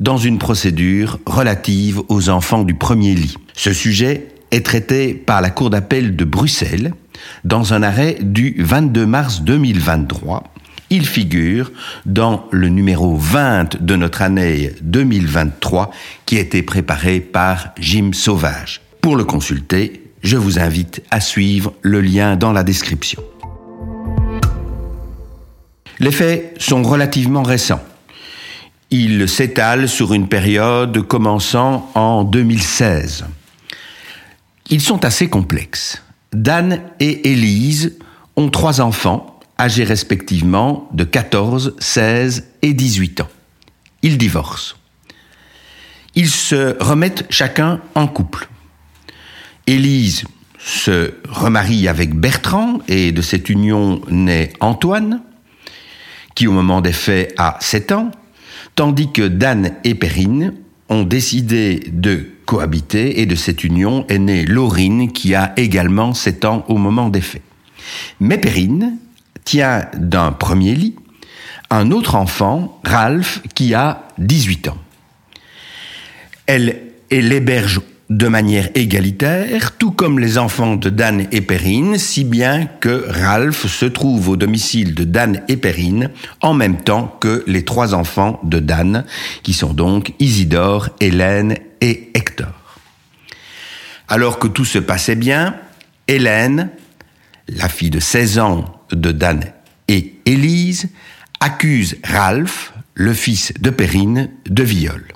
dans une procédure relative aux enfants du premier lit. Ce sujet est traité par la Cour d'appel de Bruxelles dans un arrêt du 22 mars 2023. Il figure dans le numéro 20 de notre année 2023 qui a été préparé par Jim Sauvage. Pour le consulter, je vous invite à suivre le lien dans la description. Les faits sont relativement récents. Il s'étale sur une période commençant en 2016. Ils sont assez complexes. Dan et Élise ont trois enfants, âgés respectivement de 14, 16 et 18 ans. Ils divorcent. Ils se remettent chacun en couple. Élise se remarie avec Bertrand et de cette union naît Antoine, qui au moment des faits a 7 ans tandis que Dan et Perrine ont décidé de cohabiter et de cette union est née Laurine qui a également 7 ans au moment des faits. Mais Perrine tient d'un premier lit un autre enfant, Ralph, qui a 18 ans. Elle, elle l'héberge de manière égalitaire, tout comme les enfants de Dan et Perrine, si bien que Ralph se trouve au domicile de Dan et Perrine en même temps que les trois enfants de Dan, qui sont donc Isidore, Hélène et Hector. Alors que tout se passait bien, Hélène, la fille de 16 ans de Dan et Élise, accuse Ralph, le fils de Perrine, de viol.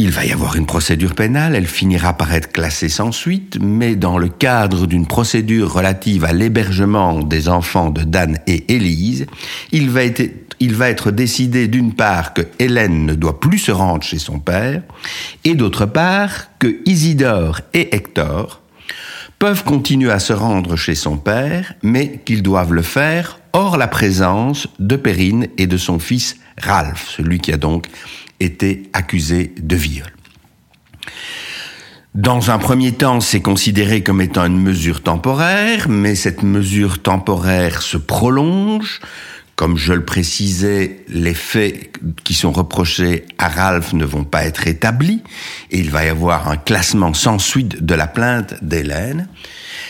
Il va y avoir une procédure pénale, elle finira par être classée sans suite, mais dans le cadre d'une procédure relative à l'hébergement des enfants de Dan et Élise, il va être, décidé d'une part que Hélène ne doit plus se rendre chez son père, et d'autre part que Isidore et Hector peuvent continuer à se rendre chez son père, mais qu'ils doivent le faire hors la présence de Perrine et de son fils Ralph, celui qui a donc été accusé de viol. Dans un premier temps, c'est considéré comme étant une mesure temporaire, mais cette mesure temporaire se prolonge. Comme je le précisais, les faits qui sont reprochés à Ralph ne vont pas être établis et il va y avoir un classement sans suite de la plainte d'Hélène.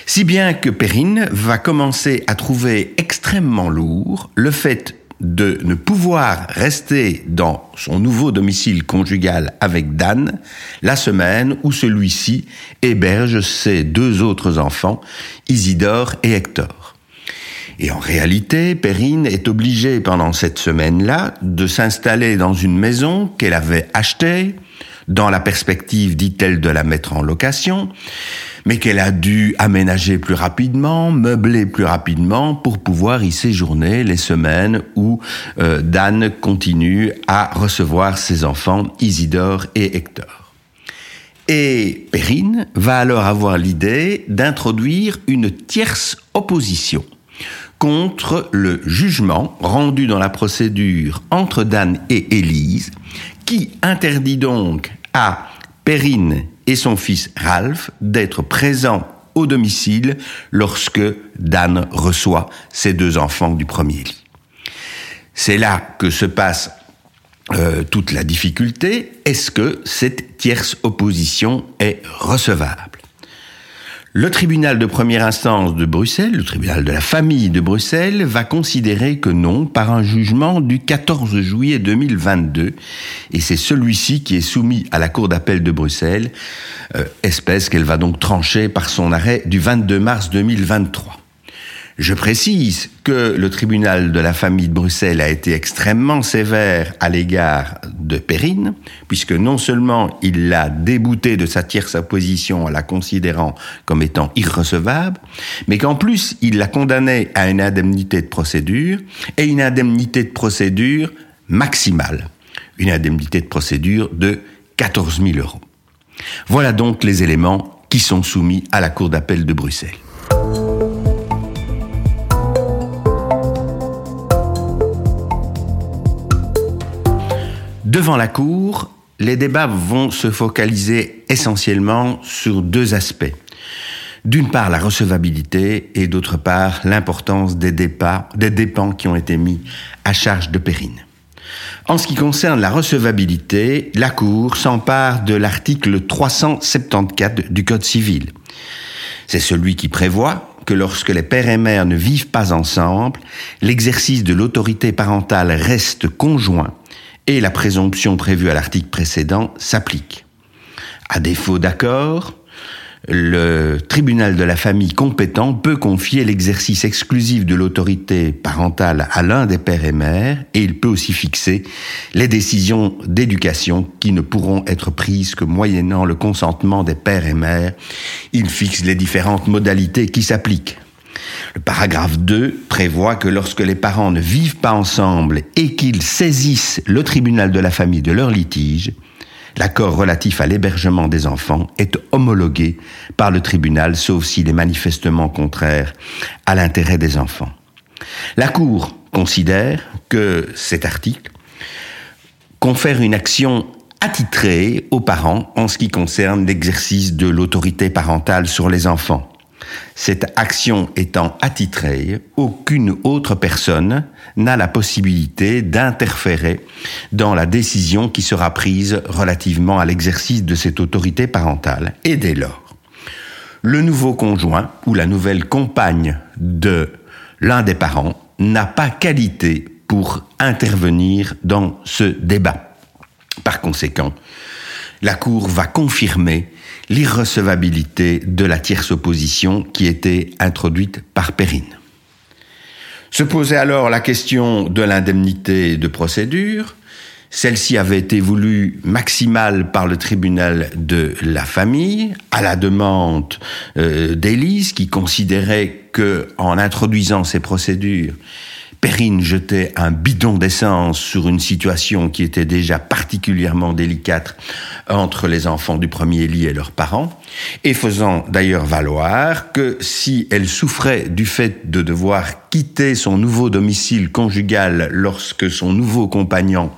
Si bien que Perrine va commencer à trouver extrêmement lourd le fait de ne pouvoir rester dans son nouveau domicile conjugal avec Dan la semaine où celui-ci héberge ses deux autres enfants, Isidore et Hector. Et en réalité, Perrine est obligée pendant cette semaine-là de s'installer dans une maison qu'elle avait achetée, dans la perspective, dit-elle, de la mettre en location, mais qu'elle a dû aménager plus rapidement, meubler plus rapidement pour pouvoir y séjourner les semaines où euh, Dan continue à recevoir ses enfants Isidore et Hector. Et Perrine va alors avoir l'idée d'introduire une tierce opposition contre le jugement rendu dans la procédure entre Dan et Élise, qui interdit donc à Perrine et son fils Ralph d'être présents au domicile lorsque Dan reçoit ses deux enfants du premier lit. C'est là que se passe euh, toute la difficulté. Est-ce que cette tierce opposition est recevable? Le tribunal de première instance de Bruxelles, le tribunal de la famille de Bruxelles, va considérer que non par un jugement du 14 juillet 2022, et c'est celui-ci qui est soumis à la Cour d'appel de Bruxelles, euh, espèce qu'elle va donc trancher par son arrêt du 22 mars 2023. Je précise que le tribunal de la famille de Bruxelles a été extrêmement sévère à l'égard de Perrine, puisque non seulement il l'a débouté de sa tierce opposition en la considérant comme étant irrecevable, mais qu'en plus il l'a condamné à une indemnité de procédure, et une indemnité de procédure maximale. une indemnité de procédure de 14 000 euros. Voilà donc les éléments qui sont soumis à la Cour d'appel de Bruxelles. Devant la Cour, les débats vont se focaliser essentiellement sur deux aspects. D'une part, la recevabilité et d'autre part, l'importance des, dépens qui ont été mis à charge de Périne. En ce qui concerne la recevabilité, la Cour s'empare de l'article 374 du Code civil. C'est celui qui prévoit que lorsque les pères et mères ne vivent pas ensemble, l'exercice de l'autorité parentale reste conjoint et la présomption prévue à l'article précédent s'applique. À défaut d'accord, le tribunal de la famille compétent peut confier l'exercice exclusif de l'autorité parentale à l'un des pères et mères et il peut aussi fixer les décisions d'éducation qui ne pourront être prises que moyennant le consentement des pères et mères. Il fixe les différentes modalités qui s'appliquent. Le paragraphe 2 prévoit que lorsque les parents ne vivent pas ensemble et qu'ils saisissent le tribunal de la famille de leur litige, l'accord relatif à l'hébergement des enfants est homologué par le tribunal, sauf s'il est manifestement contraire à l'intérêt des enfants. La Cour considère que cet article confère une action attitrée aux parents en ce qui concerne l'exercice de l'autorité parentale sur les enfants. Cette action étant attitrée, aucune autre personne n'a la possibilité d'interférer dans la décision qui sera prise relativement à l'exercice de cette autorité parentale. Et dès lors, le nouveau conjoint ou la nouvelle compagne de l'un des parents n'a pas qualité pour intervenir dans ce débat. Par conséquent, la Cour va confirmer l'irrecevabilité de la tierce opposition qui était introduite par Perrine. Se posait alors la question de l'indemnité de procédure. Celle-ci avait été voulue maximale par le tribunal de la famille, à la demande euh, d'Élise, qui considérait que, en introduisant ces procédures, Perrine jetait un bidon d'essence sur une situation qui était déjà particulièrement délicate entre les enfants du premier lit et leurs parents, et faisant d'ailleurs valoir que si elle souffrait du fait de devoir quitter son nouveau domicile conjugal lorsque son nouveau compagnon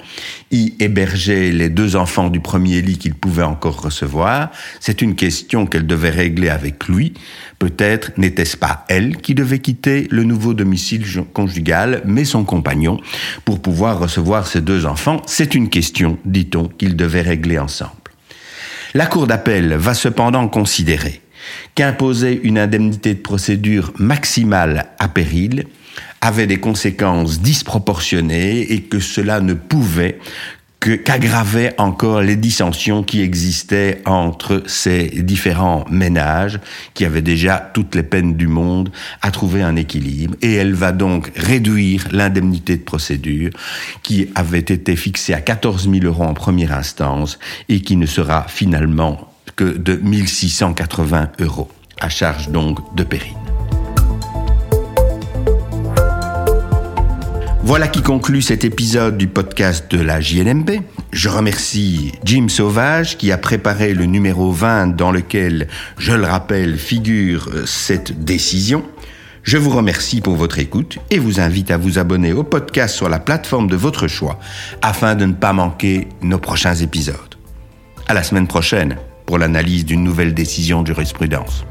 y hébergeait les deux enfants du premier lit qu'il pouvait encore recevoir, c'est une question qu'elle devait régler avec lui. Peut-être n'était-ce pas elle qui devait quitter le nouveau domicile conjugal, mais son compagnon, pour pouvoir recevoir ses deux enfants. C'est une question, dit-on, qu'ils devaient régler ensemble. La Cour d'appel va cependant considérer qu'imposer une indemnité de procédure maximale à péril avait des conséquences disproportionnées et que cela ne pouvait qu'aggraver encore les dissensions qui existaient entre ces différents ménages qui avaient déjà toutes les peines du monde à trouver un équilibre et elle va donc réduire l'indemnité de procédure qui avait été fixée à 14 000 euros en première instance et qui ne sera finalement que de 1680 euros à charge donc de Périne. Voilà qui conclut cet épisode du podcast de la JLMB. Je remercie Jim Sauvage qui a préparé le numéro 20 dans lequel, je le rappelle, figure cette décision. Je vous remercie pour votre écoute et vous invite à vous abonner au podcast sur la plateforme de votre choix afin de ne pas manquer nos prochains épisodes. À la semaine prochaine pour l'analyse d'une nouvelle décision de jurisprudence.